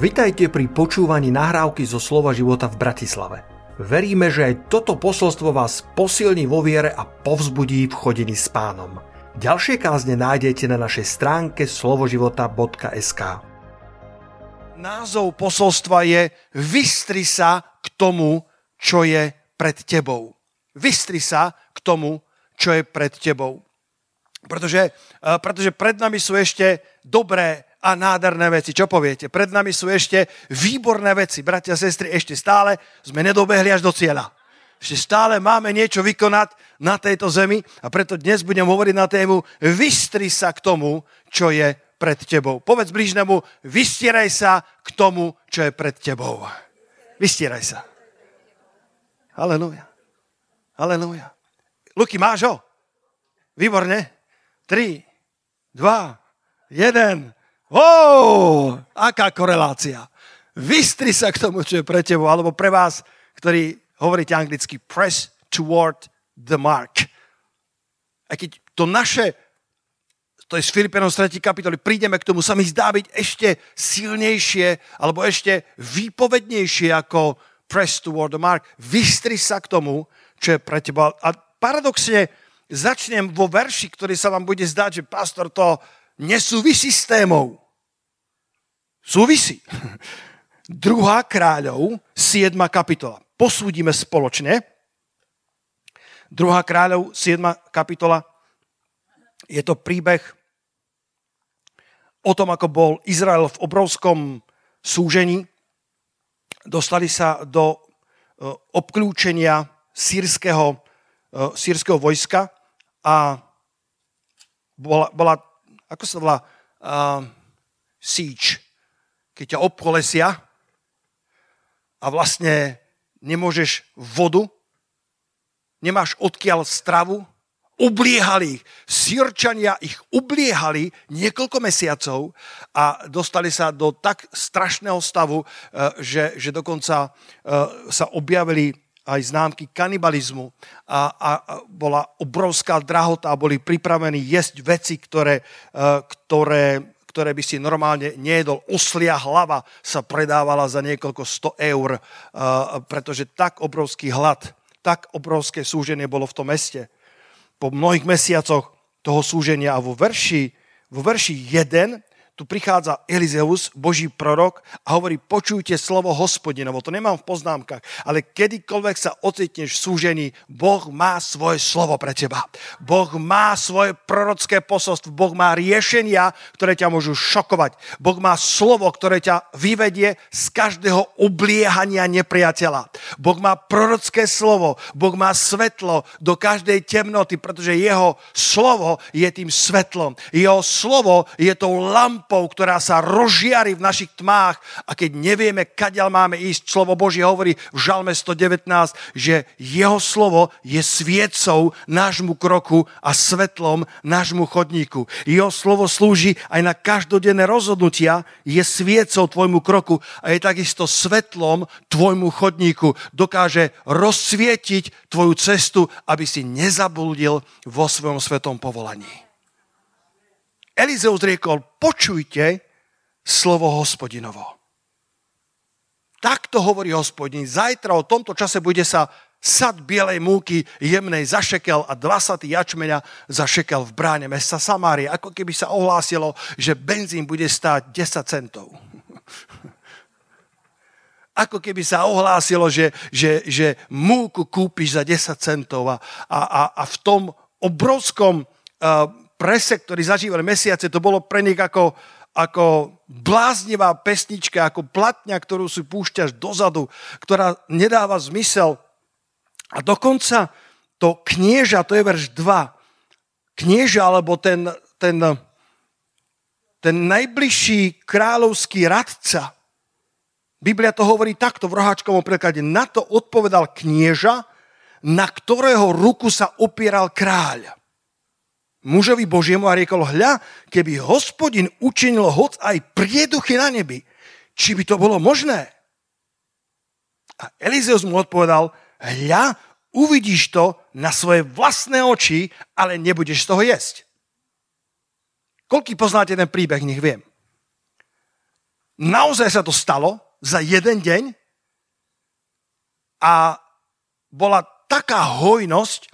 Vitajte pri počúvaní nahrávky zo Slova života v Bratislave. Veríme, že aj toto posolstvo vás posilní vo viere a povzbudí v chodení s pánom. Ďalšie kázne nájdete na našej stránke slovoživota.sk Názov posolstva je Vystri sa k tomu, čo je pred tebou. Vystri sa k tomu, čo je pred tebou. Pretože, eh, pretože pred nami sú ešte dobré a nádherné veci. Čo poviete? Pred nami sú ešte výborné veci. Bratia sestry, ešte stále sme nedobehli až do cieľa. Ešte stále máme niečo vykonať na tejto zemi a preto dnes budem hovoriť na tému Vystri sa k tomu, čo je pred tebou. Povedz blížnemu, vystieraj sa k tomu, čo je pred tebou. Vystieraj sa. Aleluja. Aleluja. Luky, máš ho? Výborne. 3, 2, 1. Wow, aká korelácia. Vystri sa k tomu, čo je pre tebou, alebo pre vás, ktorí hovoríte anglicky, press toward the mark. A keď to naše, to je z Filipenom 3. kapitoly, prídeme k tomu, sa mi zdá byť ešte silnejšie, alebo ešte výpovednejšie ako press toward the mark. Vystri sa k tomu, čo je pre teba. A paradoxne začnem vo verši, ktorý sa vám bude zdať, že pastor, to nesúvisí s témou. Súvisí. Druhá kráľov, 7. kapitola. Posúdime spoločne. Druhá kráľov, 7. kapitola. Je to príbeh o tom, ako bol Izrael v obrovskom súžení. Dostali sa do e, obklúčenia sírskeho, e, sírskeho vojska a bola, bola ako sa volá, uh, siege, keď ťa obkolesia a vlastne nemôžeš vodu, nemáš odkiaľ stravu, ubliehali ich. Sýrčania ich ubliehali niekoľko mesiacov a dostali sa do tak strašného stavu, že, že dokonca sa objavili aj známky kanibalizmu a, a, a bola obrovská drahota a boli pripravení jesť veci, ktoré, e, ktoré, ktoré by si normálne nejedol. Oslia hlava sa predávala za niekoľko sto eur, e, pretože tak obrovský hlad, tak obrovské súženie bolo v tom meste. Po mnohých mesiacoch toho súženia a vo verši, vo verši 1 tu prichádza Elizeus, Boží prorok a hovorí, počujte slovo hospodinovo. To nemám v poznámkach, ale kedykoľvek sa ocitneš v Boh má svoje slovo pre teba. Boh má svoje prorocké posolstvo, Boh má riešenia, ktoré ťa môžu šokovať. Boh má slovo, ktoré ťa vyvedie z každého obliehania nepriateľa. Boh má prorocké slovo, Boh má svetlo do každej temnoty, pretože jeho slovo je tým svetlom. Jeho slovo je tou lampou, lampou, ktorá sa rozžiari v našich tmách a keď nevieme, kadiaľ máme ísť, slovo Božie hovorí v Žalme 119, že jeho slovo je sviecou nášmu kroku a svetlom nášmu chodníku. Jeho slovo slúži aj na každodenné rozhodnutia, je sviecou tvojmu kroku a je takisto svetlom tvojmu chodníku. Dokáže rozsvietiť tvoju cestu, aby si nezabudil vo svojom svetom povolaní. Elizeus riekol, počujte slovo hospodinovo. Takto hovorí hospodin. Zajtra o tomto čase bude sa sad bielej múky jemnej za šekel a dva saty jačmeňa za šekel v bráne mesta Samárie. Ako keby sa ohlásilo, že benzín bude stáť 10 centov. Ako keby sa ohlásilo, že, že, že múku kúpiš za 10 centov a, a, a v tom obrovskom uh, prese, ktorí zažívali mesiace, to bolo pre nich ako, ako bláznivá pesnička, ako platňa, ktorú si púšťaš dozadu, ktorá nedáva zmysel. A dokonca to knieža, to je verš 2, knieža, alebo ten, ten, ten najbližší kráľovský radca, Biblia to hovorí takto v roháčkovom preklade. Na to odpovedal knieža, na ktorého ruku sa opieral kráľ mužovi Božiemu a riekol, hľa, keby hospodin učinil hoc aj prieduchy na nebi, či by to bolo možné? A Elizeus mu odpovedal, hľa, uvidíš to na svoje vlastné oči, ale nebudeš z toho jesť. Koľký poznáte ten príbeh, nech viem. Naozaj sa to stalo za jeden deň a bola taká hojnosť,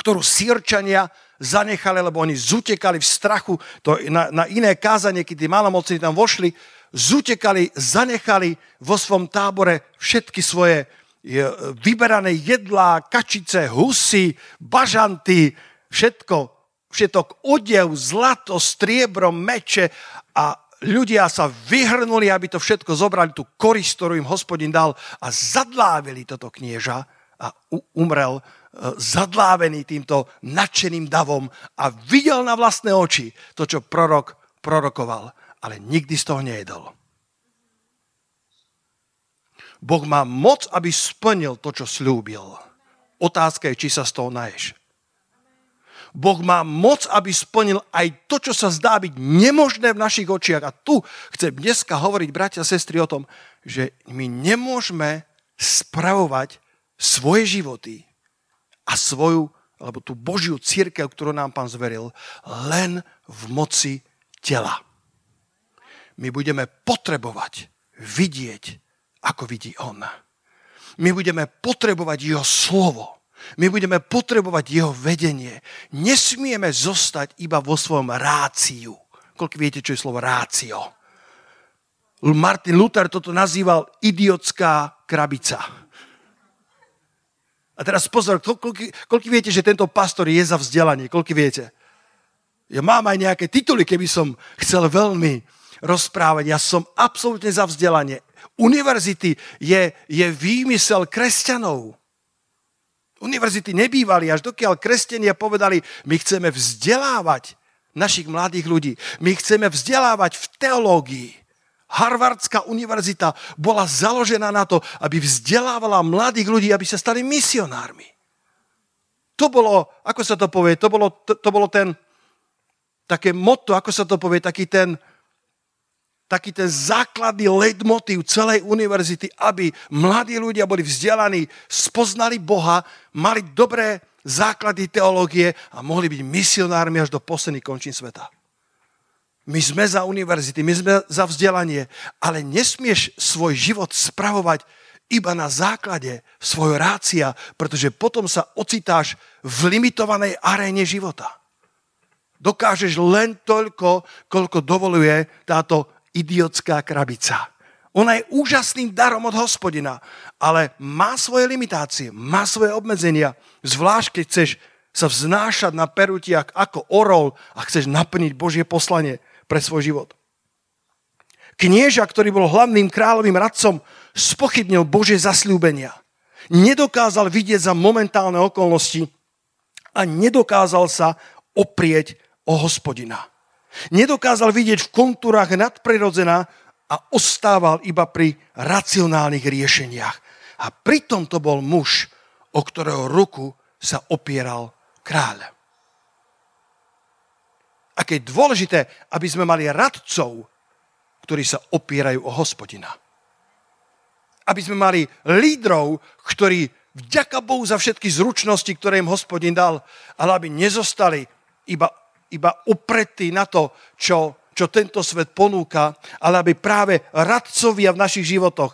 ktorú sírčania zanechali, lebo oni zutekali v strachu, to na, na iné kázanie, keď tí malomocní tam vošli, zutekali, zanechali vo svom tábore všetky svoje vyberané jedlá, kačice, husy, bažanty, všetko, všetok odev, zlato, striebro, meče a ľudia sa vyhrnuli, aby to všetko zobrali, tú korist, ktorú im hospodin dal a zadlávili toto knieža a umrel e, zadlávený týmto nadšeným davom a videl na vlastné oči to, čo prorok prorokoval, ale nikdy z toho nejedol. Boh má moc, aby splnil to, čo slúbil. Otázka je, či sa z toho naješ. Boh má moc, aby splnil aj to, čo sa zdá byť nemožné v našich očiach. A tu chcem dneska hovoriť, bratia a sestry, o tom, že my nemôžeme spravovať svoje životy a svoju, alebo tú Božiu církev, ktorú nám Pán zveril, len v moci tela. My budeme potrebovať vidieť, ako vidí On. My budeme potrebovať Jeho slovo my budeme potrebovať jeho vedenie. Nesmieme zostať iba vo svojom ráciu. Koľko viete, čo je slovo rácio? Martin Luther toto nazýval idiotská krabica. A teraz pozor, koľko, viete, že tento pastor je za vzdelanie? Koľko viete? Ja mám aj nejaké tituly, keby som chcel veľmi rozprávať. Ja som absolútne za vzdelanie. Univerzity je, je výmysel kresťanov. Univerzity nebývali, až dokiaľ kresťania povedali, my chceme vzdelávať našich mladých ľudí. My chceme vzdelávať v teológii. Harvardská univerzita bola založená na to, aby vzdelávala mladých ľudí, aby sa stali misionármi. To bolo, ako sa to povie, to bolo, to, to bolo ten, také motto, ako sa to povie, taký ten, taký ten základný leitmotiv celej univerzity, aby mladí ľudia boli vzdelaní, spoznali Boha, mali dobré základy teológie a mohli byť misionármi až do posledných končín sveta. My sme za univerzity, my sme za vzdelanie, ale nesmieš svoj život spravovať iba na základe svojho rácia, pretože potom sa ocitáš v limitovanej aréne života. Dokážeš len toľko, koľko dovoluje táto idiotská krabica. Ona je úžasným darom od hospodina, ale má svoje limitácie, má svoje obmedzenia. Zvlášť, keď chceš sa vznášať na perutiach ako orol a chceš naplniť Božie poslanie pre svoj život. Knieža, ktorý bol hlavným kráľovým radcom, spochybnil Božie zasľúbenia. Nedokázal vidieť za momentálne okolnosti a nedokázal sa oprieť o hospodina. Nedokázal vidieť v kontúrach nadprirodzená a ostával iba pri racionálnych riešeniach. A pritom to bol muž, o ktorého ruku sa opieral kráľ. Aké je dôležité, aby sme mali radcov, ktorí sa opierajú o hospodina. Aby sme mali lídrov, ktorí vďaka Bohu za všetky zručnosti, ktoré im hospodin dal, ale aby nezostali iba iba upretí na to, čo, čo tento svet ponúka, ale aby práve radcovia v našich životoch,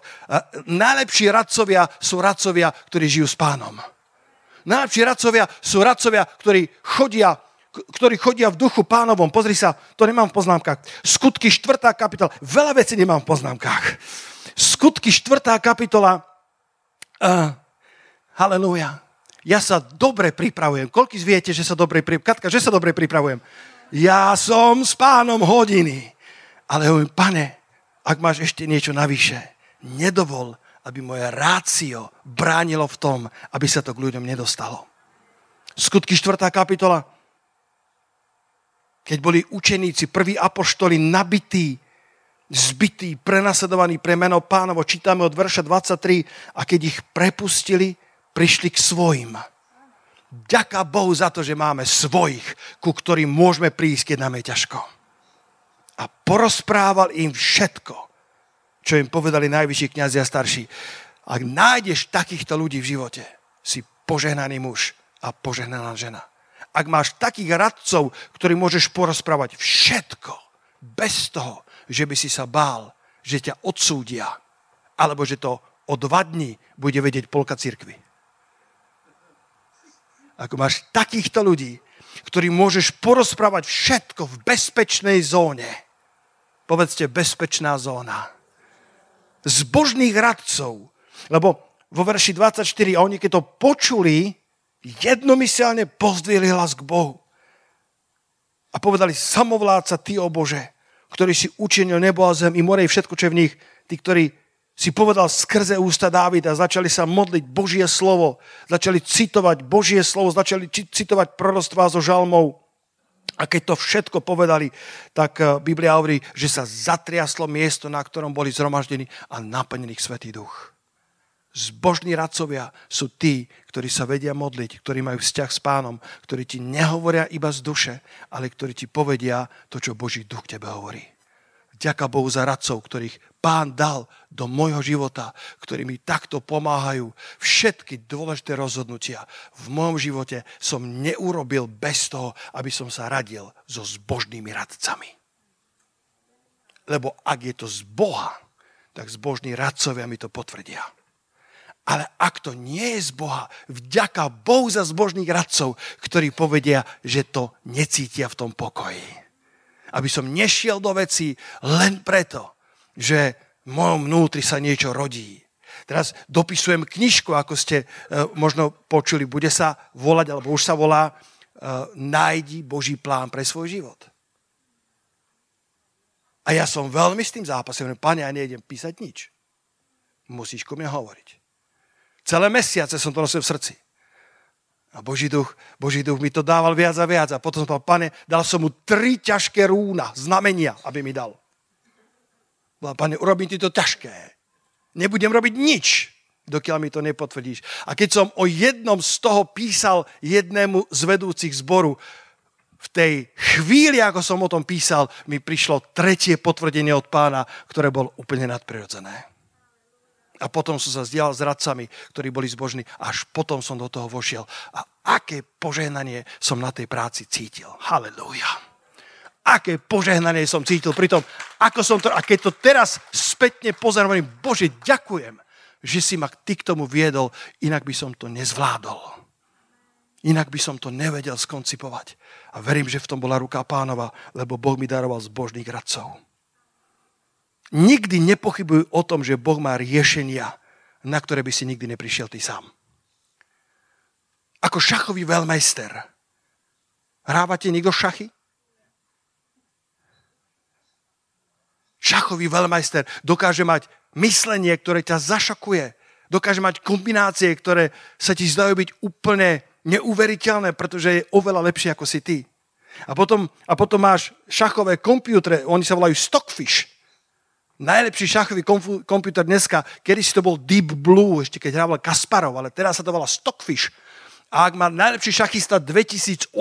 najlepší radcovia sú radcovia, ktorí žijú s pánom. Najlepší radcovia sú radcovia, ktorí chodia ktorí chodia v duchu pánovom. Pozri sa, to nemám v poznámkach. Skutky 4. kapitola. Veľa vecí nemám v poznámkach. Skutky 4. kapitola. Uh, halleluja ja sa dobre pripravujem. Koľko viete, že sa dobre pripravujem? Katka, že sa dobre pripravujem? Ja som s pánom hodiny. Ale hovorím, pane, ak máš ešte niečo navyše, nedovol, aby moje rácio bránilo v tom, aby sa to k ľuďom nedostalo. Skutky 4. kapitola. Keď boli učeníci, prví apoštoli nabití, zbytí, prenasledovaní pre meno pánovo, čítame od verša 23, a keď ich prepustili, prišli k svojim. Ďaká Bohu za to, že máme svojich, ku ktorým môžeme prísť, keď nám je ťažko. A porozprával im všetko, čo im povedali najvyšší kniazy a starší. Ak nájdeš takýchto ľudí v živote, si požehnaný muž a požehnaná žena. Ak máš takých radcov, ktorí môžeš porozprávať všetko, bez toho, že by si sa bál, že ťa odsúdia, alebo že to o dva dní bude vedieť polka cirkvy. Ako máš takýchto ľudí, ktorým môžeš porozprávať všetko v bezpečnej zóne. Povedzte, bezpečná zóna. Zbožných radcov. Lebo vo verši 24, a oni keď to počuli, jednomyselne pozdvihli hlas k Bohu. A povedali, samovládca, ty, o Bože, ktorý si učinil nebo a zem i more i všetko, čo je v nich, tí, ktorí si povedal skrze ústa Dávida, začali sa modliť Božie slovo, začali citovať Božie slovo, začali citovať prorostvá zo žalmov. A keď to všetko povedali, tak eh, Biblia hovorí, že sa zatriaslo miesto, na ktorom boli zhromaždení a naplnený Svetý duch. Zbožní radcovia sú tí, ktorí sa vedia modliť, ktorí majú vzťah s pánom, ktorí ti nehovoria iba z duše, ale ktorí ti povedia to, čo Boží duch tebe hovorí. Ďaká Bohu za radcov, ktorých pán dal do môjho života, ktorí mi takto pomáhajú. Všetky dôležité rozhodnutia v môjom živote som neurobil bez toho, aby som sa radil so zbožnými radcami. Lebo ak je to z Boha, tak zbožní radcovia mi to potvrdia. Ale ak to nie je z Boha, vďaka Bohu za zbožných radcov, ktorí povedia, že to necítia v tom pokoji. Aby som nešiel do veci len preto, že v mojom vnútri sa niečo rodí. Teraz dopisujem knižku, ako ste uh, možno počuli, bude sa volať, alebo už sa volá uh, Nájdi Boží plán pre svoj život. A ja som veľmi s tým zápasom. Pane, ja nejdem písať nič. Musíš ku mne hovoriť. Celé mesiace som to nosil v srdci. A Boží duch, Boží duch mi to dával viac a viac. A potom som povedal, pane, dal som mu tri ťažké rúna, znamenia, aby mi dal. Povedal, pane, urobím ti to ťažké. Nebudem robiť nič, dokiaľ mi to nepotvrdíš. A keď som o jednom z toho písal jednému z vedúcich zboru, v tej chvíli, ako som o tom písal, mi prišlo tretie potvrdenie od pána, ktoré bolo úplne nadprirodzené. A potom som sa zdieľal s radcami, ktorí boli zbožní. Až potom som do toho vošiel. A aké požehnanie som na tej práci cítil. Halelúja. Aké požehnanie som cítil pri tom, ako som to... A keď to teraz spätne pozerám, Bože, ďakujem, že si ma ty k tomu viedol, inak by som to nezvládol. Inak by som to nevedel skoncipovať. A verím, že v tom bola ruka pánova, lebo Boh mi daroval zbožných radcov. Nikdy nepochybuj o tom, že Boh má riešenia, na ktoré by si nikdy neprišiel ty sám. Ako šachový veľmajster. Hrávate niekto šachy? Šachový veľmajster dokáže mať myslenie, ktoré ťa zašakuje. Dokáže mať kombinácie, ktoré sa ti zdajú byť úplne neuveriteľné, pretože je oveľa lepšie ako si ty. A potom, a potom máš šachové kompútre, oni sa volajú Stockfish najlepší šachový komputer dneska, kedy si to bol Deep Blue, ešte keď hrával Kasparov, ale teraz sa to volá Stockfish. A ak má najlepší šachista 2800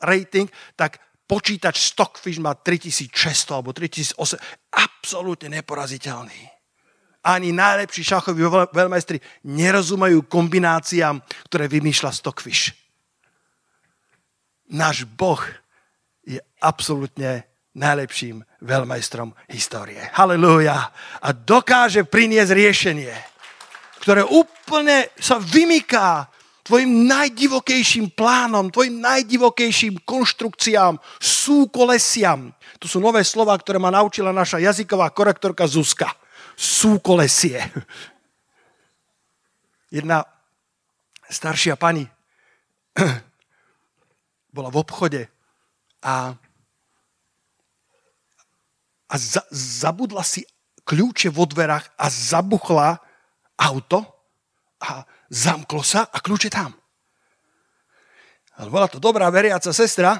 rating, tak počítač Stockfish má 3600 alebo 3800. Absolútne neporaziteľný. Ani najlepší šachoví veľmajstri nerozumajú kombináciám, ktoré vymýšľa Stockfish. Náš Boh je absolútne najlepším veľmajstrom histórie. Halelúja. A dokáže priniesť riešenie, ktoré úplne sa vymyká tvojim najdivokejším plánom, tvojim najdivokejším konštrukciám, súkolesiam. To sú nové slova, ktoré ma naučila naša jazyková korektorka Zuzka. Súkolesie. Jedna staršia pani bola v obchode a a za, zabudla si kľúče vo dverách a zabuchla auto a zamklo sa a kľúče tam. Ale bola to dobrá veriaca sestra,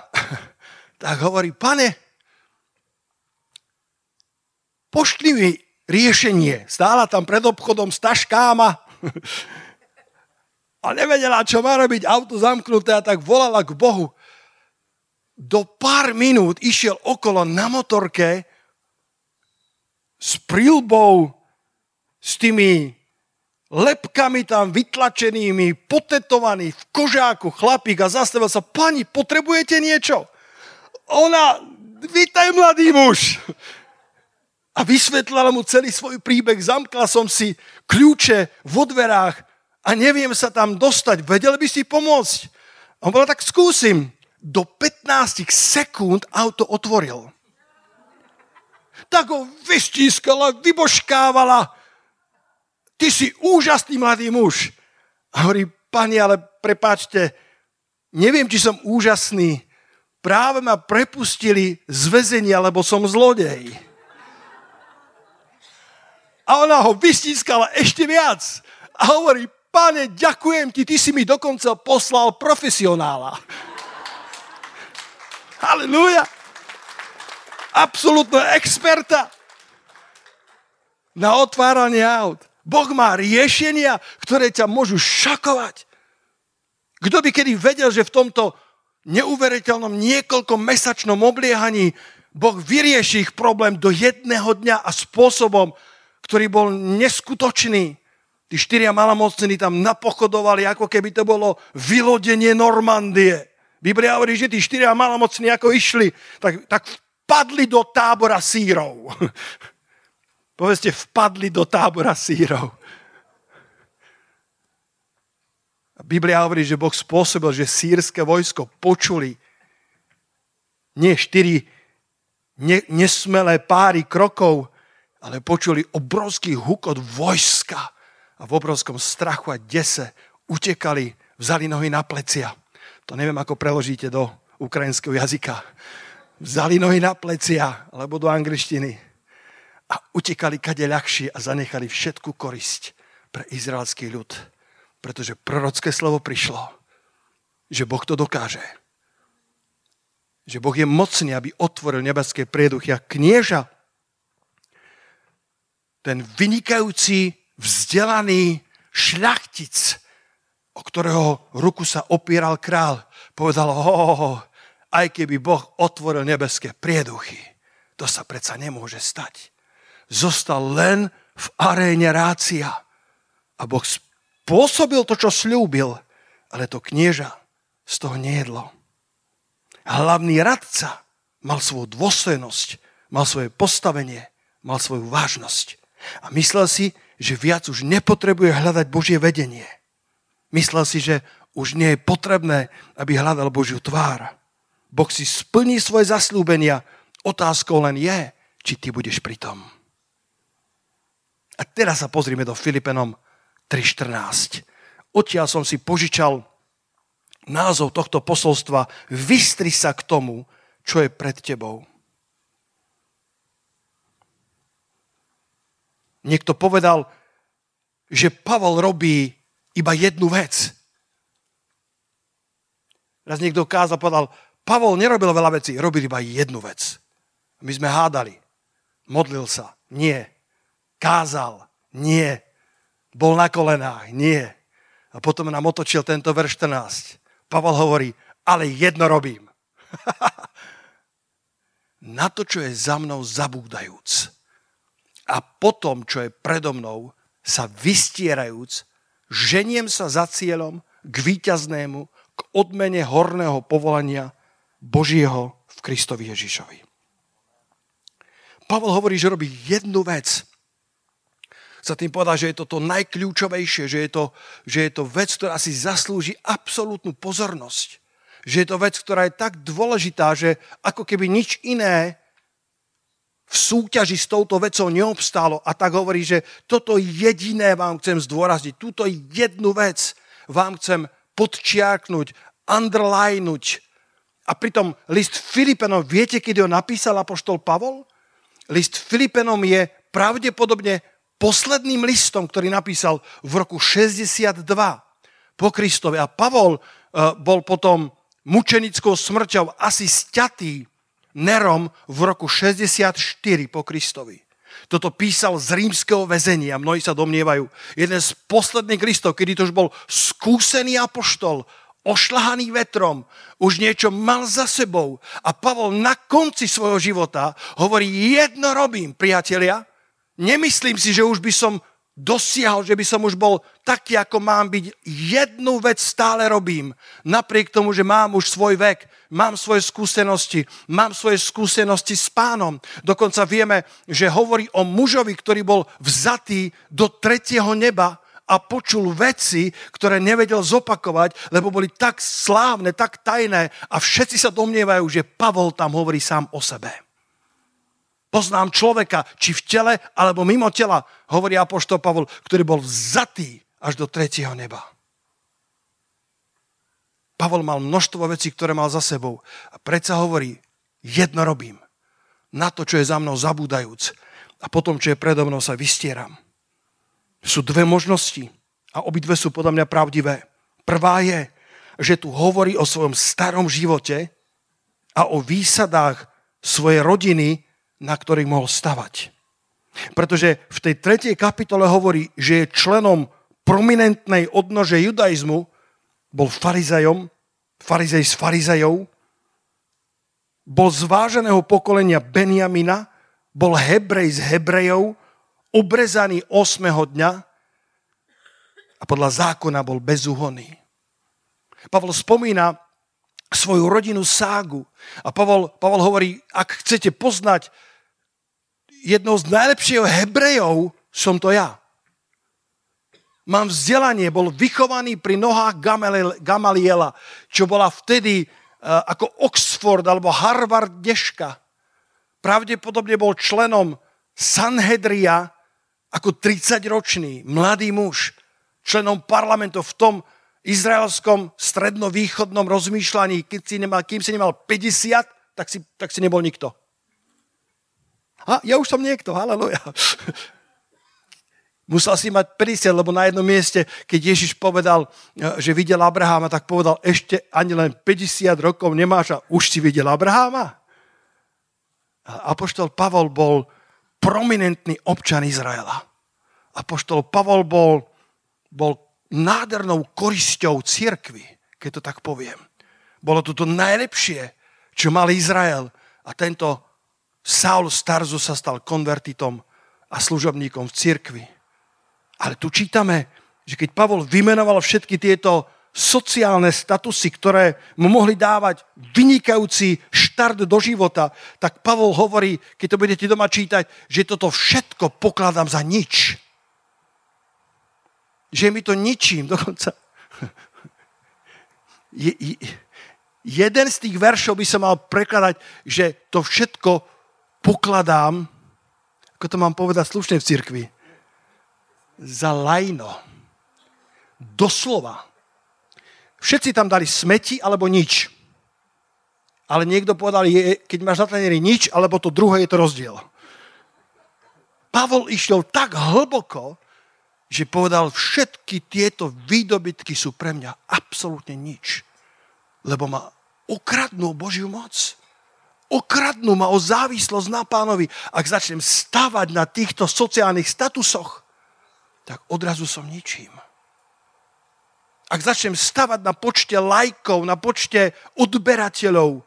tak hovorí, pane, pošli mi riešenie. Stála tam pred obchodom s a nevedela, čo má robiť, auto zamknuté a tak volala k Bohu. Do pár minút išiel okolo na motorke s prílbou, s tými lepkami tam vytlačenými, potetovaný v kožáku chlapík a zastavil sa, pani, potrebujete niečo? Ona, vítaj mladý muž. a vysvetlila mu celý svoj príbeh. Zamkla som si kľúče vo dverách a neviem sa tam dostať. Vedel by si pomôcť? A on povedal, tak skúsim. Do 15 sekúnd auto otvoril. Tak ho vystískala, vyboškávala. Ty si úžasný mladý muž. A hovorí, pani, ale prepáčte, neviem, či som úžasný. Práve ma prepustili z väzenia, lebo som zlodej. A ona ho vystískala ešte viac. A hovorí, pane, ďakujem ti, ty si mi dokonca poslal profesionála. Halleluja. Absolutno experta na otváranie aut. Boh má riešenia, ktoré ťa môžu šakovať. Kto by kedy vedel, že v tomto neuveriteľnom niekoľko mesačnom obliehaní Boh vyrieši ich problém do jedného dňa a spôsobom, ktorý bol neskutočný. Tí štyria malomocní tam napochodovali, ako keby to bolo vylodenie Normandie. Biblia hovorí, že tí štyria malomocní ako išli, tak, tak vpadli do tábora sírov. Povedzte, vpadli do tábora sírov. Biblia hovorí, že Boh spôsobil, že sírske vojsko počuli nie štyri nesmelé páry krokov, ale počuli obrovský hukot vojska a v obrovskom strachu a dese utekali, vzali nohy na plecia. To neviem, ako preložíte do ukrajinského jazyka. Vzali nohy na plecia, alebo do angličtiny a utekali kade ľahšie a zanechali všetku korisť pre izraelský ľud. Pretože prorocké slovo prišlo, že Boh to dokáže. Že Boh je mocný, aby otvoril nebeské prieduchy a knieža ten vynikajúci vzdelaný šľachtic, o ktorého ruku sa opieral král, povedal, ho, aj keby Boh otvoril nebeské prieduchy, to sa predsa nemôže stať. Zostal len v aréne rácia. A Boh spôsobil to, čo slúbil, ale to knieža z toho nejedlo. Hlavný radca mal svoju dôstojnosť, mal svoje postavenie, mal svoju vážnosť. A myslel si, že viac už nepotrebuje hľadať Božie vedenie. Myslel si, že už nie je potrebné, aby hľadal Božiu tvár. Boh si splní svoje zaslúbenia. Otázkou len je, či ty budeš pri tom. A teraz sa pozrime do Filipenom 3.14. Odtiaľ som si požičal názov tohto posolstva Vystri sa k tomu, čo je pred tebou. Niekto povedal, že Pavol robí iba jednu vec. Raz niekto kázal, povedal, Pavol nerobil veľa vecí, robil iba jednu vec. My sme hádali. Modlil sa. Nie. Kázal. Nie. Bol na kolenách. Nie. A potom nám otočil tento verš 14. Pavol hovorí, ale jedno robím. na to, čo je za mnou zabúdajúc a potom, čo je predo mnou, sa vystierajúc, ženiem sa za cieľom k víťaznému, k odmene horného povolania Božieho v Kristovi Ježišovi. Pavol hovorí, že robí jednu vec. Sa tým povedal, že je to to najkľúčovejšie, že je to, že je to vec, ktorá si zaslúži absolútnu pozornosť. Že je to vec, ktorá je tak dôležitá, že ako keby nič iné v súťaži s touto vecou neobstálo a tak hovorí, že toto jediné vám chcem zdôrazniť, túto jednu vec vám chcem podčiarknúť, underlinúť. A pritom list Filipenom, viete, kedy ho napísal apoštol Pavol? List Filipenom je pravdepodobne posledným listom, ktorý napísal v roku 62 po Kristovi. A Pavol uh, bol potom mučenickou smrťou asi sťatý Nerom v roku 64 po Kristovi. Toto písal z rímskeho väzenia, mnohí sa domnievajú. Jeden z posledných listov, kedy to už bol skúsený apoštol, ošlahaný vetrom, už niečo mal za sebou. A Pavol na konci svojho života hovorí, jedno robím, priatelia, nemyslím si, že už by som dosiahol, že by som už bol taký, ako mám byť. Jednu vec stále robím. Napriek tomu, že mám už svoj vek, mám svoje skúsenosti, mám svoje skúsenosti s pánom. Dokonca vieme, že hovorí o mužovi, ktorý bol vzatý do tretieho neba a počul veci, ktoré nevedel zopakovať, lebo boli tak slávne, tak tajné a všetci sa domnievajú, že Pavol tam hovorí sám o sebe. Poznám človeka, či v tele, alebo mimo tela, hovorí apoštol Pavol, ktorý bol vzatý až do tretieho neba. Pavol mal množstvo vecí, ktoré mal za sebou. A predsa hovorí, jedno robím. Na to, čo je za mnou zabúdajúc. A potom, čo je predo mnou, sa vystieram. Sú dve možnosti a obidve sú podľa mňa pravdivé. Prvá je, že tu hovorí o svojom starom živote a o výsadách svojej rodiny, na ktorých mohol stavať. Pretože v tej tretej kapitole hovorí, že je členom prominentnej odnože judaizmu, bol farizejom, farizej z farizejov, bol z váženého pokolenia Benjamina, bol hebrej z hebrejov, obrezaný 8. dňa a podľa zákona bol bezúhonný. Pavol spomína svoju rodinu Ságu a Pavol, Pavol hovorí, ak chcete poznať jednou z najlepšieho Hebrejov, som to ja. Mám vzdelanie, bol vychovaný pri nohách Gamaliela, čo bola vtedy uh, ako Oxford alebo Harvard dneška. Pravdepodobne bol členom Sanhedria ako 30-ročný mladý muž, členom parlamentu v tom izraelskom strednovýchodnom rozmýšľaní, keď si nemal, kým si nemal 50, tak si, tak si nebol nikto. A ja už som niekto, haleluja. Musel si mať 50, lebo na jednom mieste, keď Ježiš povedal, že videl Abraháma, tak povedal, ešte ani len 50 rokov nemáš a už si videl Abraháma. A Apoštol Pavol bol prominentný občan Izraela. Apoštol Pavol bol, bol nádhernou korisťou církvy, keď to tak poviem. Bolo to to najlepšie, čo mal Izrael. A tento Saul Starzu sa stal konvertitom a služobníkom v cirkvi. Ale tu čítame, že keď Pavol vymenoval všetky tieto sociálne statusy, ktoré mu mohli dávať vynikajúci štart do života, tak Pavol hovorí, keď to budete doma čítať, že toto všetko pokladám za nič. Že mi to ničím, dokonca. Je, je, jeden z tých veršov by sa mal prekladať, že to všetko pokladám, ako to mám povedať slušne v cirkvi, za lajno. Doslova Všetci tam dali smeti alebo nič. Ale niekto povedal, je, keď máš na tanieri nič, alebo to druhé je to rozdiel. Pavol išiel tak hlboko, že povedal, všetky tieto výdobytky sú pre mňa absolútne nič. Lebo ma ukradnú Božiu moc. Okradnú ma o závislosť na pánovi. Ak začnem stavať na týchto sociálnych statusoch, tak odrazu som ničím ak začnem stavať na počte lajkov, na počte odberateľov,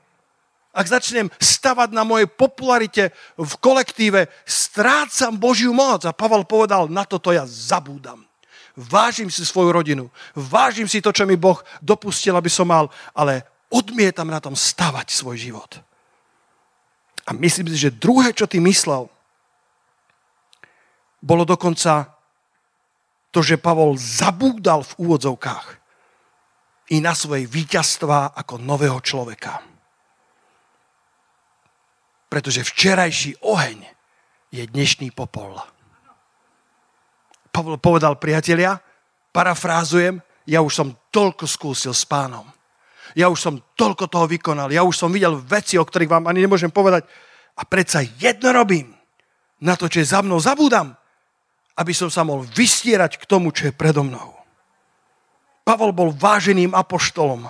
ak začnem stavať na mojej popularite v kolektíve, strácam Božiu moc. A Pavel povedal, na toto ja zabúdam. Vážim si svoju rodinu, vážim si to, čo mi Boh dopustil, aby som mal, ale odmietam na tom stavať svoj život. A myslím si, že druhé, čo ty myslel, bolo dokonca to, že Pavol zabúdal v úvodzovkách i na svoje víťazstva ako nového človeka. Pretože včerajší oheň je dnešný popol. Pavol povedal, priatelia, parafrázujem, ja už som toľko skúsil s pánom. Ja už som toľko toho vykonal. Ja už som videl veci, o ktorých vám ani nemôžem povedať. A predsa jedno robím. Na to, čo je za mnou, zabúdam aby som sa mohol vystierať k tomu, čo je predo mnou. Pavol bol váženým apoštolom.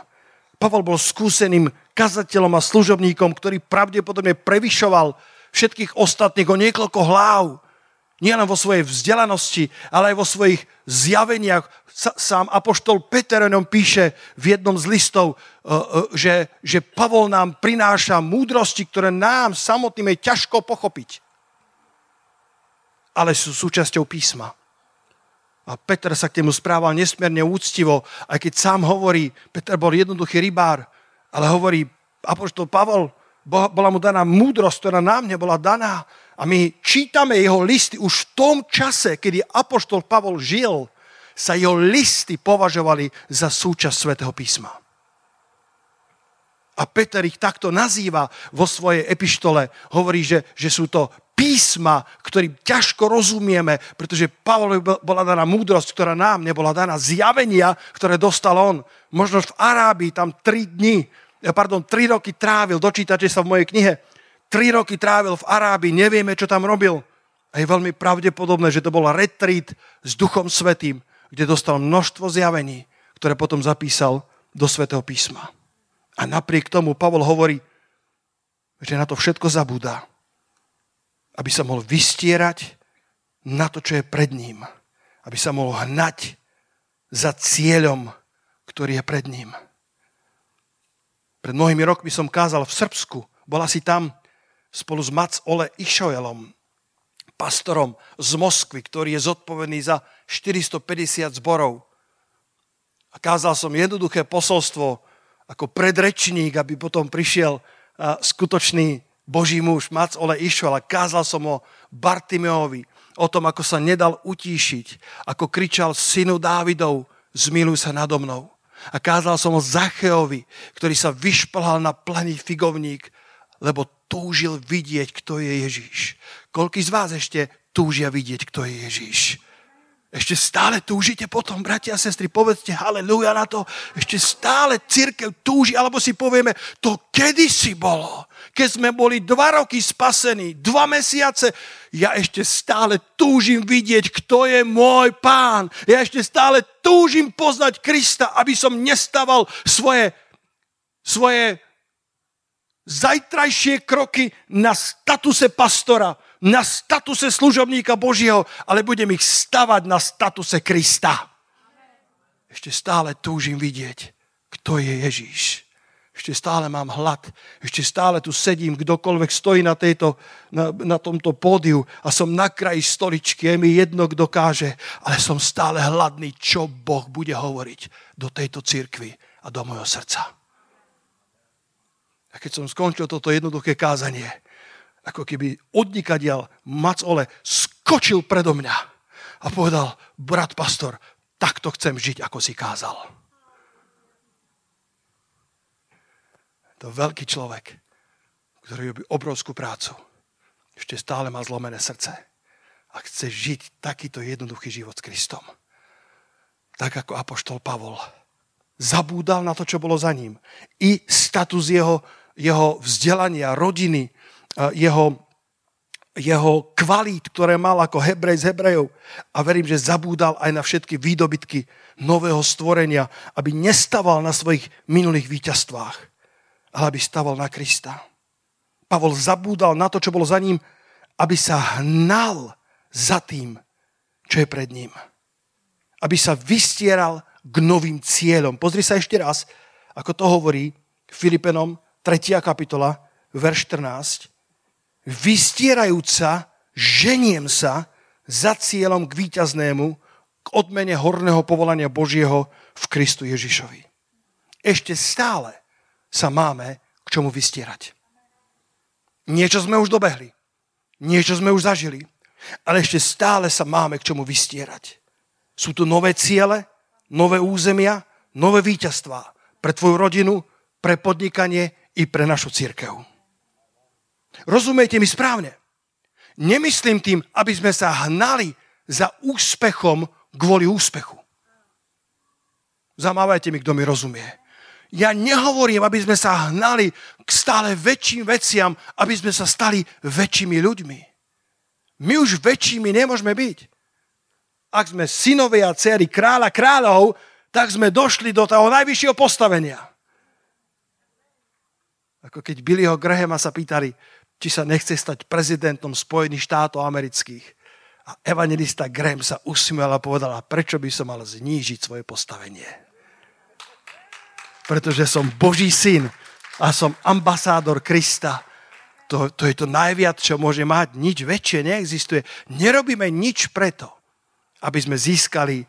Pavol bol skúseným kazateľom a služobníkom, ktorý pravdepodobne prevyšoval všetkých ostatných o niekoľko hlav. Nie len vo svojej vzdelanosti, ale aj vo svojich zjaveniach. Sám apoštol Peter nám píše v jednom z listov, e, e, že, že Pavol nám prináša múdrosti, ktoré nám samotným je ťažko pochopiť ale sú súčasťou písma. A Peter sa k nemu správal nesmierne úctivo, aj keď sám hovorí, Peter bol jednoduchý rybár, ale hovorí, apoštol Pavol, bola mu daná múdrosť, ktorá nám nebola daná. A my čítame jeho listy už v tom čase, kedy apoštol Pavol žil, sa jeho listy považovali za súčasť svätého písma. A Peter ich takto nazýva vo svojej epištole. Hovorí, že, že sú to písma, ktorým ťažko rozumieme, pretože Pavlovi bola daná múdrosť, ktorá nám nebola daná. Zjavenia, ktoré dostal on. Možno v Arábii tam tri dni, eh, pardon, tri roky trávil, dočítate sa v mojej knihe, tri roky trávil v Arábii, nevieme, čo tam robil. A je veľmi pravdepodobné, že to bol retreat s Duchom Svetým, kde dostal množstvo zjavení, ktoré potom zapísal do Svetého písma. A napriek tomu Pavol hovorí, že na to všetko zabúda, aby sa mohol vystierať na to, čo je pred ním. Aby sa mohol hnať za cieľom, ktorý je pred ním. Pred mnohými rokmi som kázal v Srbsku. Bola si tam spolu s Mac Ole Išojelom, pastorom z Moskvy, ktorý je zodpovedný za 450 zborov. A kázal som jednoduché posolstvo ako predrečník, aby potom prišiel skutočný Boží muž, Mac Ole išiel a kázal som o Bartimeovi, o tom, ako sa nedal utíšiť, ako kričal synu Dávidov, zmiluj sa nado mnou. A kázal som o Zacheovi, ktorý sa vyšplhal na planý figovník, lebo túžil vidieť, kto je Ježíš. Koľký z vás ešte túžia vidieť, kto je Ježíš? Ešte stále túžite potom, bratia a sestry, povedzte haleluja na to. Ešte stále církev túži, alebo si povieme, to kedysi bolo. Keď sme boli dva roky spasení, dva mesiace, ja ešte stále túžim vidieť, kto je môj pán. Ja ešte stále túžim poznať Krista, aby som nestával svoje, svoje zajtrajšie kroky na statuse pastora, na statuse služobníka Božieho, ale budem ich stavať na statuse Krista. Ešte stále túžim vidieť, kto je Ježíš. Ešte stále mám hlad. Ešte stále tu sedím, kdokoľvek stojí na, tejto, na, na tomto pódiu a som na kraji stoličky, je mi jedno, kto káže, ale som stále hladný, čo Boh bude hovoriť do tejto cirkvi a do mojho srdca. A keď som skončil toto jednoduché kázanie, ako keby odnikadiaľ Mac Ole skočil predo mňa a povedal, brat pastor, takto chcem žiť, ako si kázal. To veľký človek, ktorý robí obrovskú prácu, ešte stále má zlomené srdce a chce žiť takýto jednoduchý život s Kristom. Tak ako apoštol Pavol zabúdal na to, čo bolo za ním. I status jeho, jeho vzdelania, rodiny, jeho, jeho kvalít, ktoré mal ako Hebrej z Hebrejov. A verím, že zabúdal aj na všetky výdobytky nového stvorenia, aby nestaval na svojich minulých víťazstvách, ale aby staval na Krista. Pavol zabúdal na to, čo bolo za ním, aby sa hnal za tým, čo je pred ním. Aby sa vystieral k novým cieľom. Pozri sa ešte raz, ako to hovorí Filipenom 3. kapitola, verš 14 vystierajúca, ženiem sa za cieľom k víťaznému, k odmene horného povolania Božieho v Kristu Ježišovi. Ešte stále sa máme k čomu vystierať. Niečo sme už dobehli, niečo sme už zažili, ale ešte stále sa máme k čomu vystierať. Sú tu nové ciele, nové územia, nové víťazstvá pre tvoju rodinu, pre podnikanie i pre našu církev. Rozumiete mi správne. Nemyslím tým, aby sme sa hnali za úspechom kvôli úspechu. Zamávajte mi, kto mi rozumie. Ja nehovorím, aby sme sa hnali k stále väčším veciam, aby sme sa stali väčšími ľuďmi. My už väčšími nemôžeme byť. Ak sme synovia a dcery kráľa kráľov, tak sme došli do toho najvyššieho postavenia. Ako keď Billyho Grahama sa pýtali, či sa nechce stať prezidentom Spojených štátov amerických. A evangelista Graham sa usmiel a povedal, prečo by som mal znížiť svoje postavenie. Pretože som Boží syn a som ambasádor Krista. To, to je to najviac, čo môže mať. Nič väčšie neexistuje. Nerobíme nič preto, aby sme získali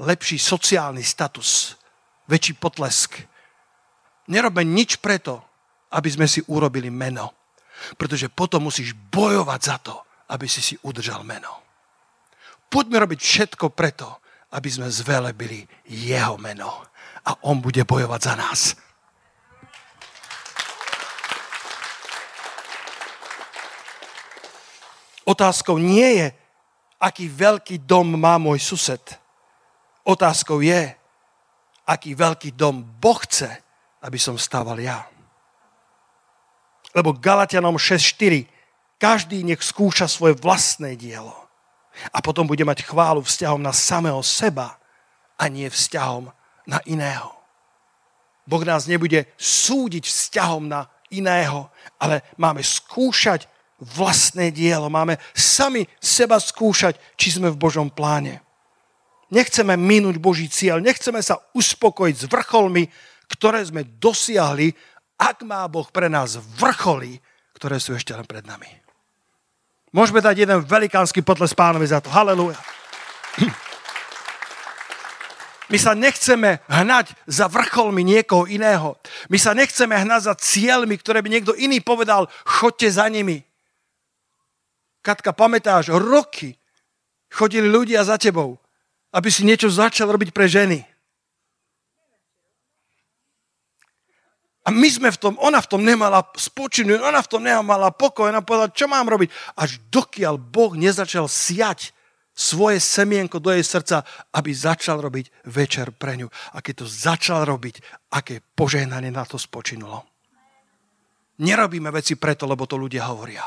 lepší sociálny status, väčší potlesk. Nerobme nič preto, aby sme si urobili meno. Pretože potom musíš bojovať za to, aby si si udržal meno. Poďme robiť všetko preto, aby sme zvelebili jeho meno. A on bude bojovať za nás. Otázkou nie je, aký veľký dom má môj sused. Otázkou je, aký veľký dom Boh chce, aby som stával ja. Lebo Galatianom 6.4 každý nech skúša svoje vlastné dielo a potom bude mať chválu vzťahom na samého seba a nie vzťahom na iného. Boh nás nebude súdiť vzťahom na iného, ale máme skúšať vlastné dielo. Máme sami seba skúšať, či sme v Božom pláne. Nechceme minúť Boží cieľ, nechceme sa uspokojiť s vrcholmi, ktoré sme dosiahli, ak má Boh pre nás vrcholy, ktoré sú ešte len pred nami. Môžeme dať jeden velikánsky potles pánovi za to. Halelúja. My sa nechceme hnať za vrcholmi niekoho iného. My sa nechceme hnať za cieľmi, ktoré by niekto iný povedal, chodte za nimi. Katka, pamätáš, roky chodili ľudia za tebou, aby si niečo začal robiť pre ženy. A my sme v tom, ona v tom nemala spočinu, ona v tom nemala pokoj, ona povedala, čo mám robiť. Až dokiaľ Boh nezačal siať svoje semienko do jej srdca, aby začal robiť večer pre ňu. A keď to začal robiť, aké požehnanie na to spočinulo. Nerobíme veci preto, lebo to ľudia hovoria.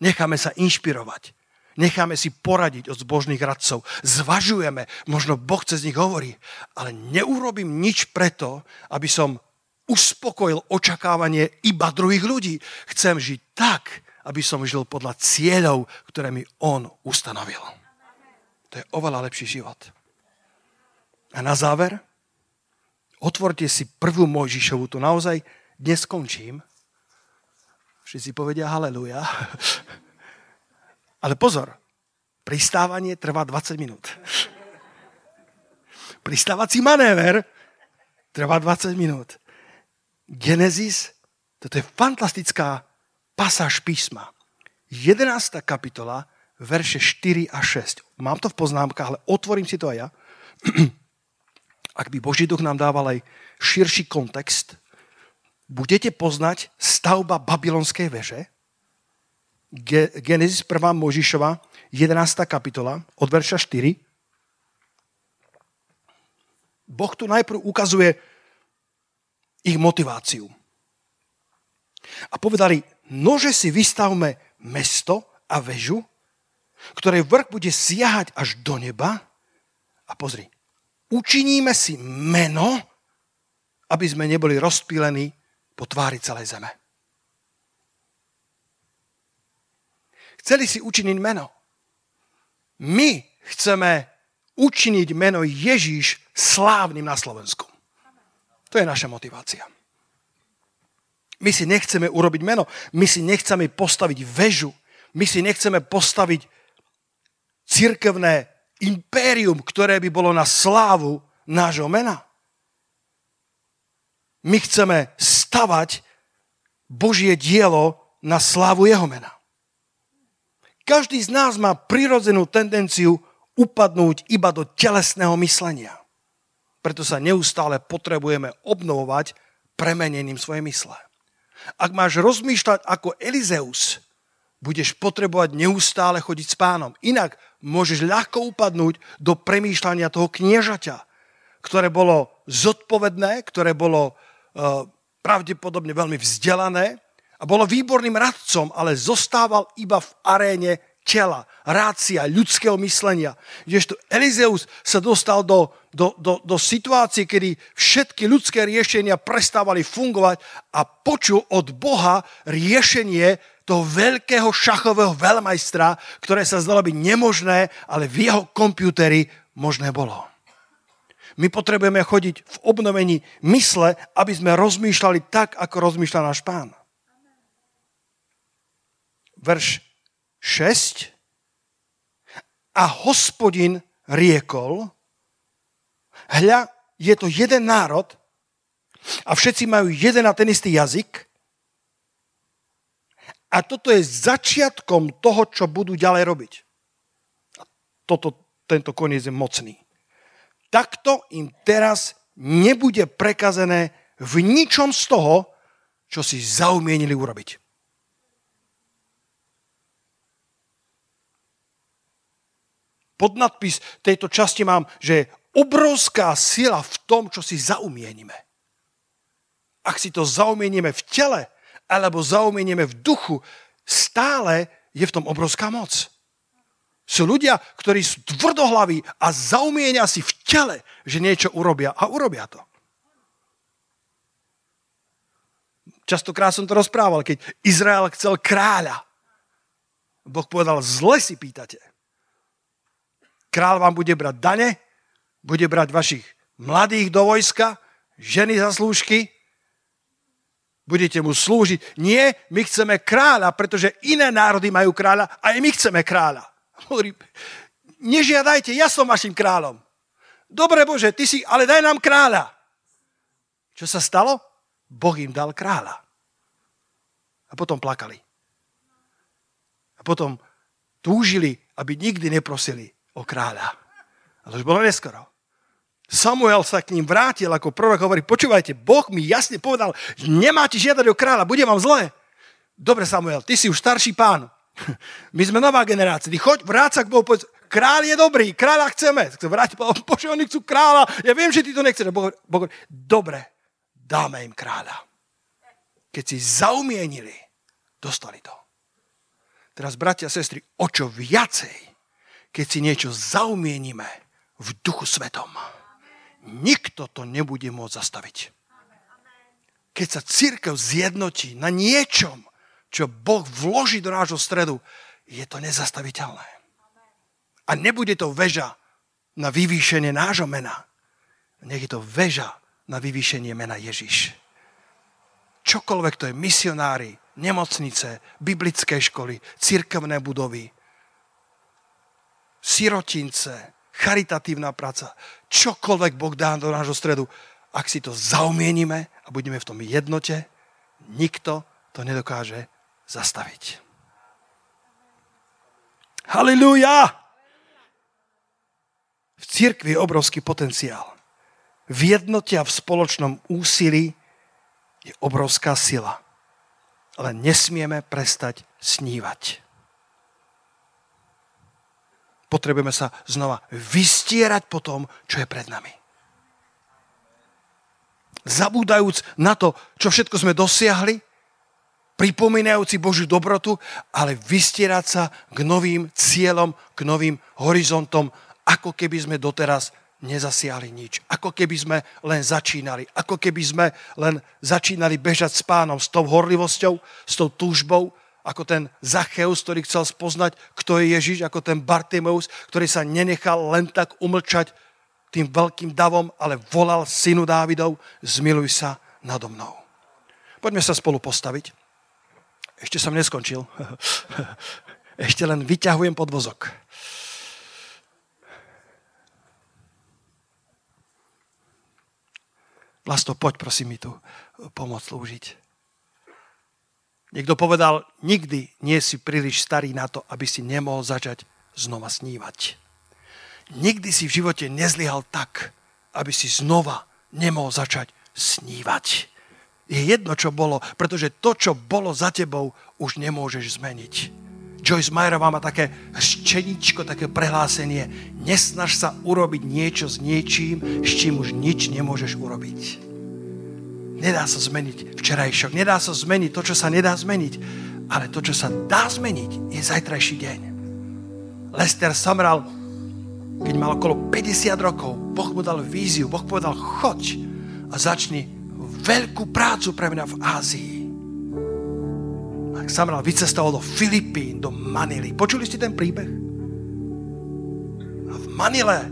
Necháme sa inšpirovať. Necháme si poradiť od zbožných radcov. Zvažujeme, možno Boh cez nich hovorí, ale neurobím nič preto, aby som uspokojil očakávanie iba druhých ľudí. Chcem žiť tak, aby som žil podľa cieľov, ktoré mi On ustanovil. To je oveľa lepší život. A na záver, otvorte si prvú Mojžišovu, tu naozaj dnes skončím. Všetci povedia haleluja. Ale pozor, pristávanie trvá 20 minút. Pristávací manéver trvá 20 minút. Genesis, toto je fantastická pasáž písma. 11. kapitola, verše 4 a 6. Mám to v poznámkach, ale otvorím si to aj ja. Ak by Boží duch nám dával aj širší kontext, budete poznať stavba babylonskej veže, Genesis 1. Možišova, 11. kapitola, od verša 4. Boh tu najprv ukazuje ich motiváciu. A povedali, nože si vystavme mesto a väžu, ktoré vrch bude siahať až do neba. A pozri, učiníme si meno, aby sme neboli rozpílení po tvári celej zeme. Chceli si učiniť meno. My chceme učiniť meno Ježíš slávnym na Slovensku. To je naša motivácia. My si nechceme urobiť meno. My si nechceme postaviť väžu. My si nechceme postaviť cirkevné impérium, ktoré by bolo na slávu nášho mena. My chceme stavať Božie dielo na slávu jeho mena. Každý z nás má prirodzenú tendenciu upadnúť iba do telesného myslenia. Preto sa neustále potrebujeme obnovovať premenením svojej mysle. Ak máš rozmýšľať ako Elizeus, budeš potrebovať neustále chodiť s pánom. Inak môžeš ľahko upadnúť do premýšľania toho kniežaťa, ktoré bolo zodpovedné, ktoré bolo uh, pravdepodobne veľmi vzdelané a bolo výborným radcom, ale zostával iba v aréne tela, rácia, ľudského myslenia. Kdežto Elizeus sa dostal do, do, do, do situácie, kedy všetky ľudské riešenia prestávali fungovať a počul od Boha riešenie toho veľkého šachového veľmajstra, ktoré sa zdalo byť nemožné, ale v jeho komputeri možné bolo. My potrebujeme chodiť v obnovení mysle, aby sme rozmýšľali tak, ako rozmýšľa náš pán. Verš 6. A hospodin riekol, hľa, je to jeden národ a všetci majú jeden a ten istý jazyk a toto je začiatkom toho, čo budú ďalej robiť. A toto, tento koniec je mocný. Takto im teraz nebude prekazené v ničom z toho, čo si zaumienili urobiť. Podnadpis tejto časti mám, že je obrovská sila v tom, čo si zaumienime. Ak si to zaumienime v tele, alebo zaumienime v duchu, stále je v tom obrovská moc. Sú ľudia, ktorí sú tvrdohlaví a zaumienia si v tele, že niečo urobia a urobia to. Častokrát som to rozprával, keď Izrael chcel kráľa. Boh povedal, zle si pýtate. Král vám bude brať dane, bude brať vašich mladých do vojska, ženy za slúžky, budete mu slúžiť. Nie, my chceme kráľa, pretože iné národy majú kráľa a aj my chceme kráľa. Hovorí, nežiadajte, ja som vašim kráľom. Dobre Bože, ty si, ale daj nám kráľa. Čo sa stalo? Boh im dal kráľa. A potom plakali. A potom túžili, aby nikdy neprosili o kráľa. Ale už bolo neskoro. Samuel sa k ním vrátil ako prorok hovorí, počúvajte, Boh mi jasne povedal, že nemáte žiadať o kráľa, bude vám zlé. Dobre Samuel, ty si už starší pán. My sme nová generácia. Ty choď, vráť sa k Bohu, povedz, král je dobrý, kráľa chceme. Chce vrátiť, bože, oni chcú kráľa, ja viem, že ty to nechceš. Boh, boh, dobre, dáme im kráľa. Keď si zaumienili, dostali to. Teraz, bratia a sestry, o čo viacej keď si niečo zaumienime v duchu svetom. Nikto to nebude môcť zastaviť. Keď sa církev zjednotí na niečom, čo Boh vloží do nášho stredu, je to nezastaviteľné. A nebude to väža na vyvýšenie nášho mena. Nech je to väža na vyvýšenie mena Ježiš. Čokoľvek to je misionári, nemocnice, biblické školy, církevné budovy, sirotince, charitatívna práca, čokoľvek Boh dá do nášho stredu, ak si to zaumienime a budeme v tom jednote, nikto to nedokáže zastaviť. Halilúja! V církvi je obrovský potenciál. V jednote a v spoločnom úsilí je obrovská sila. Ale nesmieme prestať snívať potrebujeme sa znova vystierať po tom, čo je pred nami. Zabúdajúc na to, čo všetko sme dosiahli, pripomínajúci Božiu dobrotu, ale vystierať sa k novým cieľom, k novým horizontom, ako keby sme doteraz nezasiahli nič. Ako keby sme len začínali. Ako keby sme len začínali bežať s pánom, s tou horlivosťou, s tou túžbou, ako ten Zacheus, ktorý chcel spoznať, kto je Ježiš, ako ten Bartimeus, ktorý sa nenechal len tak umlčať tým veľkým davom, ale volal synu Dávidov, zmiluj sa nado mnou. Poďme sa spolu postaviť. Ešte som neskončil. Ešte len vyťahujem podvozok. Vlasto, poď prosím mi tu pomôcť slúžiť. Niekto povedal, nikdy nie si príliš starý na to, aby si nemohol začať znova snívať. Nikdy si v živote nezlyhal tak, aby si znova nemohol začať snívať. Je jedno, čo bolo, pretože to, čo bolo za tebou, už nemôžeš zmeniť. Joyce Meyerová má také hřčeníčko, také prehlásenie. Nesnaž sa urobiť niečo s niečím, s čím už nič nemôžeš urobiť. Nedá sa zmeniť včerajšok, nedá sa zmeniť to, čo sa nedá zmeniť, ale to, čo sa dá zmeniť, je zajtrajší deň. Lester Samral, keď mal okolo 50 rokov, Boh mu dal víziu, Boh povedal, choď a začni veľkú prácu pre mňa v Ázii. A Samral vycestoval do Filipín, do Manily. Počuli ste ten príbeh? A v Manile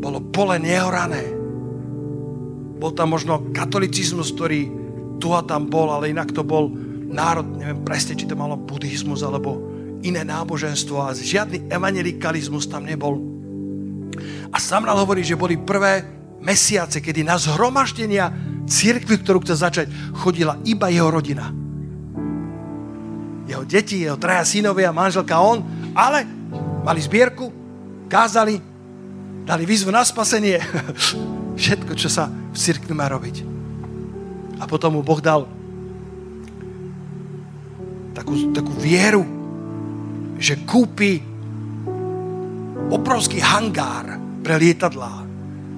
bolo pole nehorané bol tam možno katolicizmus, ktorý tu a tam bol, ale inak to bol národ, neviem presne, či to malo buddhizmus alebo iné náboženstvo a žiadny evangelikalizmus tam nebol. A Samral hovorí, že boli prvé mesiace, kedy na zhromaždenia církvy, ktorú chce začať, chodila iba jeho rodina. Jeho deti, jeho traja synovia, manželka on, ale mali zbierku, kázali, dali výzvu na spasenie. Všetko, čo sa v církvi má robiť. A potom mu Boh dal takú, takú vieru, že kúpi obrovský hangár pre lietadlá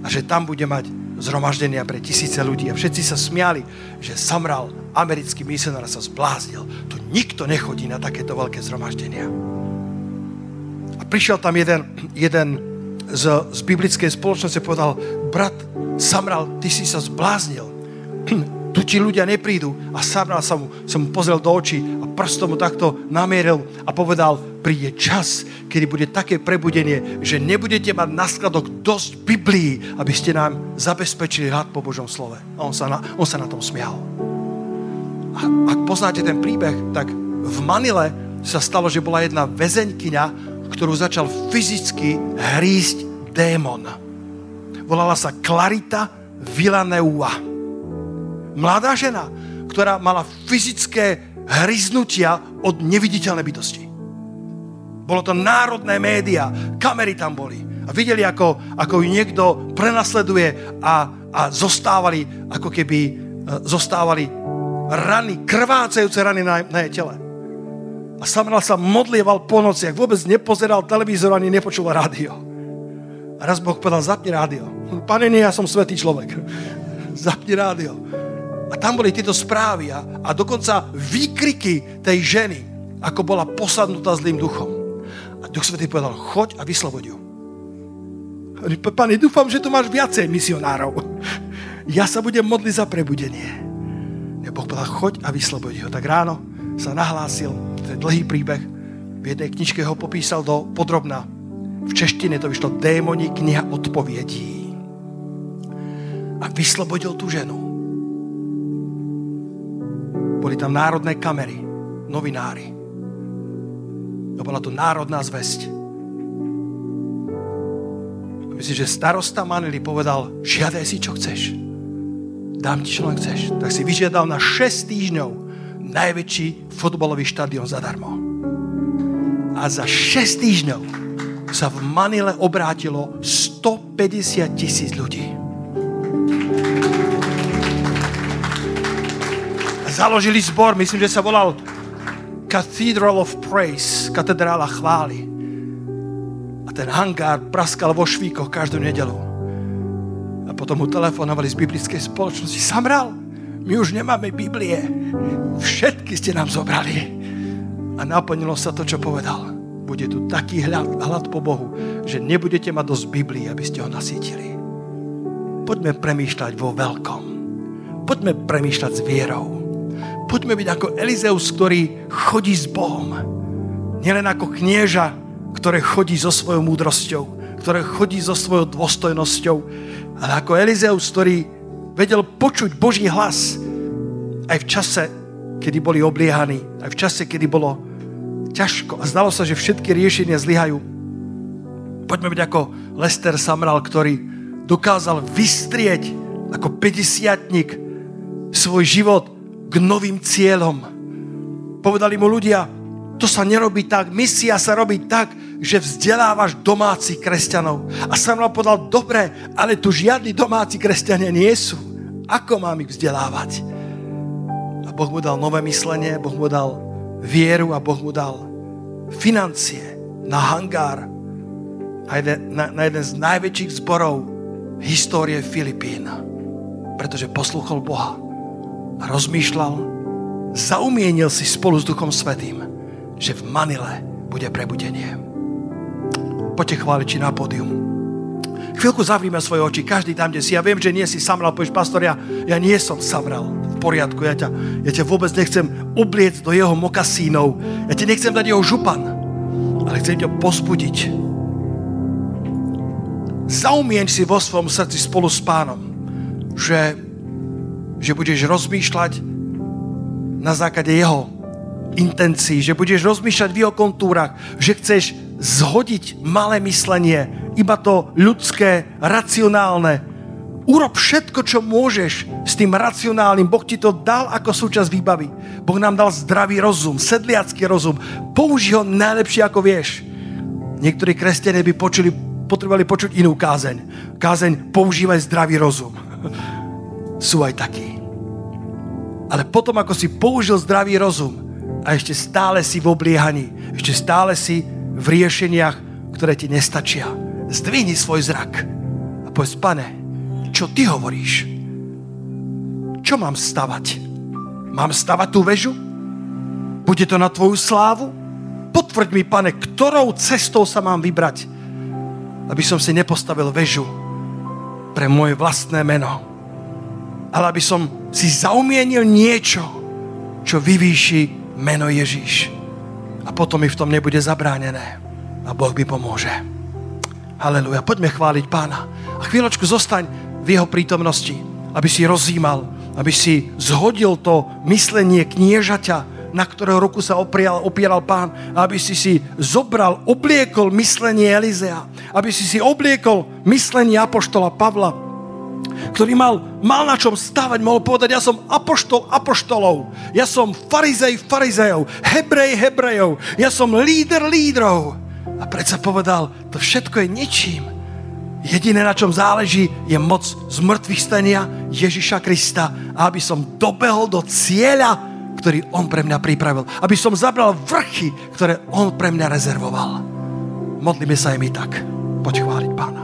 a že tam bude mať zhromaždenia pre tisíce ľudí. A všetci sa smiali, že Samral, americký misionár, sa zbláznil. Tu nikto nechodí na takéto veľké zhromaždenia. A prišiel tam jeden, jeden z, z biblickej spoločnosti povedal, brat Samral, ty si sa zbláznil. Tu ti ľudia neprídu. A Samral sa mu, sa mu pozrel do očí a prstom mu takto namieril a povedal, príde čas, kedy bude také prebudenie, že nebudete mať na skladok dosť Biblií, aby ste nám zabezpečili hlad po Božom slove. A on sa na, on sa na tom smial. A ak poznáte ten príbeh, tak v Manile sa stalo, že bola jedna väzeňkyňa, ktorú začal fyzicky hrísť démon. Volala sa Clarita Villaneua. Mladá žena, ktorá mala fyzické hryznutia od neviditeľnej bytosti. Bolo to národné média, kamery tam boli. A videli, ako, ako ju niekto prenasleduje a, a zostávali, ako keby e, zostávali rany, krvácajúce rany na, na jej tele. A Samuel sa modlieval po nociach, vôbec nepozeral televízor ani nepočul rádio. A raz Boh povedal, zapni rádio. Pane, nie, ja som svetý človek. zapni rádio. A tam boli tieto správy a, a dokonca výkriky tej ženy, ako bola posadnutá zlým duchom. A Duch Svetý povedal, choď a vyslobod ju. Pane, dúfam, že tu máš viacej misionárov. Ja sa budem modliť za prebudenie. A Boh povedal, choď a vyslobod ho. Tak ráno sa nahlásil, to je dlhý príbeh, v jednej knižke ho popísal do podrobna. V češtine to vyšlo Démoni kniha odpoviedí. A vyslobodil tú ženu. Boli tam národné kamery, novinári to bola to národná zväzť. Myslím, že starosta Manily povedal, žiadaj si, čo chceš. Dám ti, čo len chceš. Tak si vyžiadal na 6 týždňov najväčší fotbalový štadión zadarmo. A za 6 týždňov sa v Manile obrátilo 150 tisíc ľudí. Založili zbor, myslím, že sa volal Cathedral of Praise, katedrála chvály. A ten hangár praskal vo švíkoch každú nedelu. A potom mu telefonovali z biblickej spoločnosti. Samral, my už nemáme Biblie. Všetky ste nám zobrali. A naplnilo sa to, čo povedal. Bude tu taký hlad, hlad po Bohu, že nebudete mať dosť Biblii, aby ste ho nasítili. Poďme premýšľať vo veľkom. Poďme premýšľať s vierou Poďme byť ako Elizeus, ktorý chodí s Bohom. Nielen ako knieža, ktoré chodí so svojou múdrosťou, ktoré chodí so svojou dôstojnosťou, ale ako Elizeus, ktorý vedel počuť Boží hlas aj v čase, kedy boli obliehaní, aj v čase, kedy bolo ťažko a zdalo sa, že všetky riešenia zlyhajú. Poďme byť ako Lester Samral, ktorý dokázal vystrieť ako 50 svoj život k novým cieľom. Povedali mu ľudia, to sa nerobí tak, misia sa robí tak, že vzdelávaš domácich kresťanov. A Samuel povedal, dobre, ale tu žiadni domáci kresťania nie sú. Ako mám ich vzdelávať? A Boh mu dal nové myslenie, Boh mu dal vieru a Boh mu dal financie na hangár na jeden, na, na jeden z najväčších zborov histórie Filipín. Pretože poslúchol Boha a rozmýšľal, zaumienil si spolu s Duchom Svetým, že v Manile bude prebudenie. Poďte chváliči na pódium. Chvíľku zavrime svoje oči, každý tam, kde si. Ja viem, že nie si samral, povieš, pastor, ja, ja nie som samral. V poriadku, ja ťa, ja ťa vôbec nechcem obliecť do jeho mokasínov. Ja ti nechcem dať jeho župan, ale chcem ťa pozbudiť. Zaumieň si vo svojom srdci spolu s pánom, že že budeš rozmýšľať na základe jeho intencií, že budeš rozmýšľať v jeho kontúrach, že chceš zhodiť malé myslenie, iba to ľudské, racionálne. Urob všetko, čo môžeš s tým racionálnym. Boh ti to dal ako súčasť výbavy. Boh nám dal zdravý rozum, sedliacký rozum. Použij ho najlepšie, ako vieš. Niektorí kresťania by počuli, potrebovali počuť inú kázeň. Kázeň používaj zdravý rozum. Sú aj takí. Ale potom, ako si použil zdravý rozum a ešte stále si v obliehaní, ešte stále si v riešeniach, ktoré ti nestačia, zdvihni svoj zrak a povedz, pane, čo ty hovoríš? Čo mám stavať? Mám stavať tú väžu? Bude to na tvoju slávu? Potvrď mi, pane, ktorou cestou sa mám vybrať, aby som si nepostavil väžu pre moje vlastné meno, ale aby som si zaumienil niečo, čo vyvýši meno Ježíš. A potom mi v tom nebude zabránené. A Boh mi pomôže. Haleluja. Poďme chváliť pána. A chvíľočku zostaň v jeho prítomnosti, aby si rozímal, aby si zhodil to myslenie kniežaťa, na ktorého ruku sa opieral, opieral pán, aby si si zobral, obliekol myslenie Elizea, aby si si obliekol myslenie apoštola Pavla, ktorý mal, mal na čom stávať, mohol povedať, ja som apoštol apoštolov, ja som farizej farizejov, hebrej hebrejov, ja som líder lídrov. A predsa povedal, to všetko je ničím, Jediné, na čom záleží, je moc z mŕtvych stania Ježiša Krista a aby som dobehol do cieľa, ktorý On pre mňa pripravil. Aby som zabral vrchy, ktoré On pre mňa rezervoval. Modlíme sa aj my tak. Poď chváliť Pána.